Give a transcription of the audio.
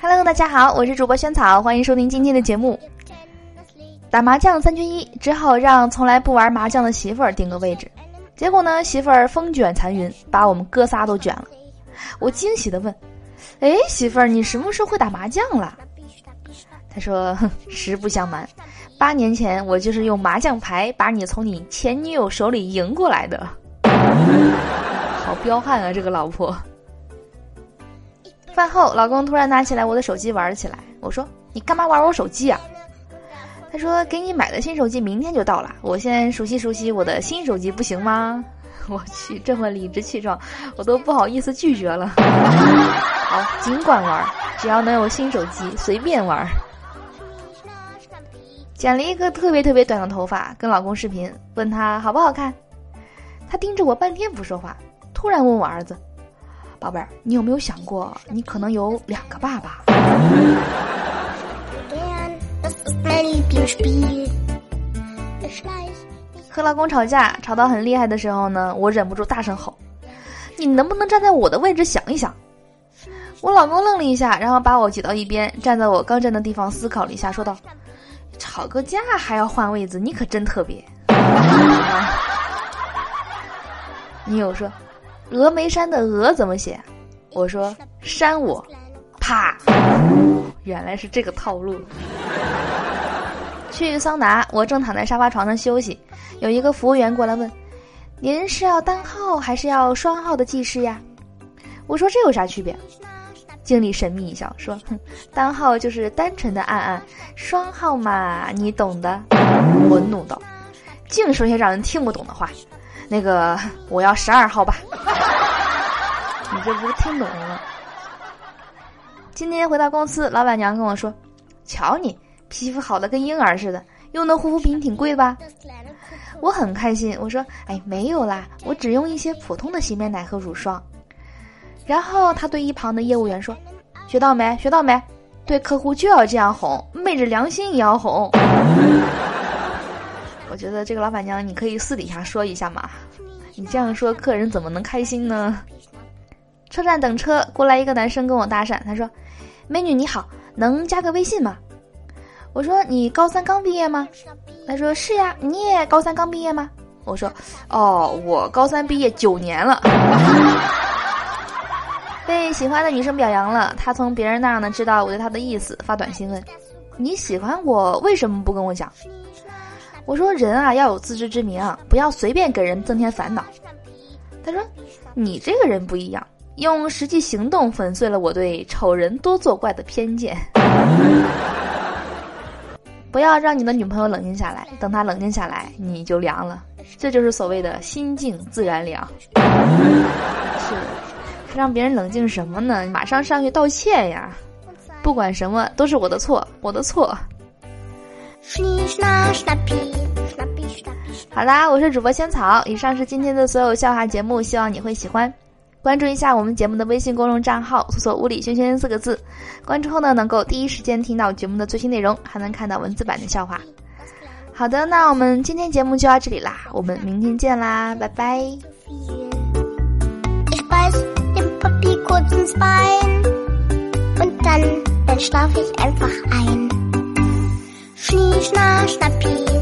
Hello，大家好，我是主播萱草，欢迎收听今天的节目。打麻将三缺一，只好让从来不玩麻将的媳妇儿定个位置。结果呢，媳妇儿风卷残云，把我们哥仨都卷了。我惊喜的问：“哎，媳妇儿，你什么时候会打麻将了？”他说：“实不相瞒，八年前我就是用麻将牌把你从你前女友手里赢过来的。”好彪悍啊，这个老婆。饭后，老公突然拿起来我的手机玩了起来。我说：“你干嘛玩我手机啊？”他说：“给你买的新手机明天就到了，我先熟悉熟悉我的新手机不行吗？” 我去，这么理直气壮，我都不好意思拒绝了。好，尽管玩，只要能有新手机，随便玩。剪了一个特别特别短的头发，跟老公视频，问他好不好看。他盯着我半天不说话，突然问我儿子。宝贝儿，你有没有想过，你可能有两个爸爸？和老公吵架，吵到很厉害的时候呢，我忍不住大声吼：“你能不能站在我的位置想一想？”我老公愣了一下，然后把我挤到一边，站在我刚站的地方思考了一下，说道：“吵个架还要换位子，你可真特别。” 你有说。峨眉山的峨怎么写？我说山我，啪！原来是这个套路。去桑拿，我正躺在沙发床上休息，有一个服务员过来问：“您是要单号还是要双号的技师呀？”我说：“这有啥区别？”经理神秘一笑说：“哼，单号就是单纯的按按，双号嘛，你懂的。”我怒道：“净说些让人听不懂的话。”那个，我要十二号吧。你这不是听懂了吗？今天回到公司，老板娘跟我说：“瞧你皮肤好的跟婴儿似的，用的护肤品挺贵吧？”我很开心，我说：“哎，没有啦，我只用一些普通的洗面奶和乳霜。”然后他对一旁的业务员说：“学到没？学到没？对客户就要这样哄，昧着良心也要哄。”我觉得这个老板娘，你可以私底下说一下嘛。你这样说，客人怎么能开心呢？车站等车，过来一个男生跟我搭讪，他说：“美女你好，能加个微信吗？”我说：“你高三刚毕业吗？”他说：“是呀，你也高三刚毕业吗？”我说：“哦，我高三毕业九年了。”被喜欢的女生表扬了，他从别人那儿呢知道我对他的意思，发短信问：“你喜欢我，为什么不跟我讲？”我说人啊要有自知之明，不要随便给人增添烦恼。他说：“你这个人不一样，用实际行动粉碎了我对丑人多作怪的偏见。不要让你的女朋友冷静下来，等她冷静下来，你就凉了。这就是所谓的心静自然凉。是，让别人冷静什么呢？马上上去道歉呀！不管什么都是我的错，我的错。”好啦，我是主播仙草。以上是今天的所有笑话节目，希望你会喜欢。关注一下我们节目的微信公众账号，搜索“物理轩轩”四个字。关注后呢，能够第一时间听到节目的最新内容，还能看到文字版的笑话。好的，那我们今天节目就到这里啦，我们明天见啦，拜拜。dziś nasz napij.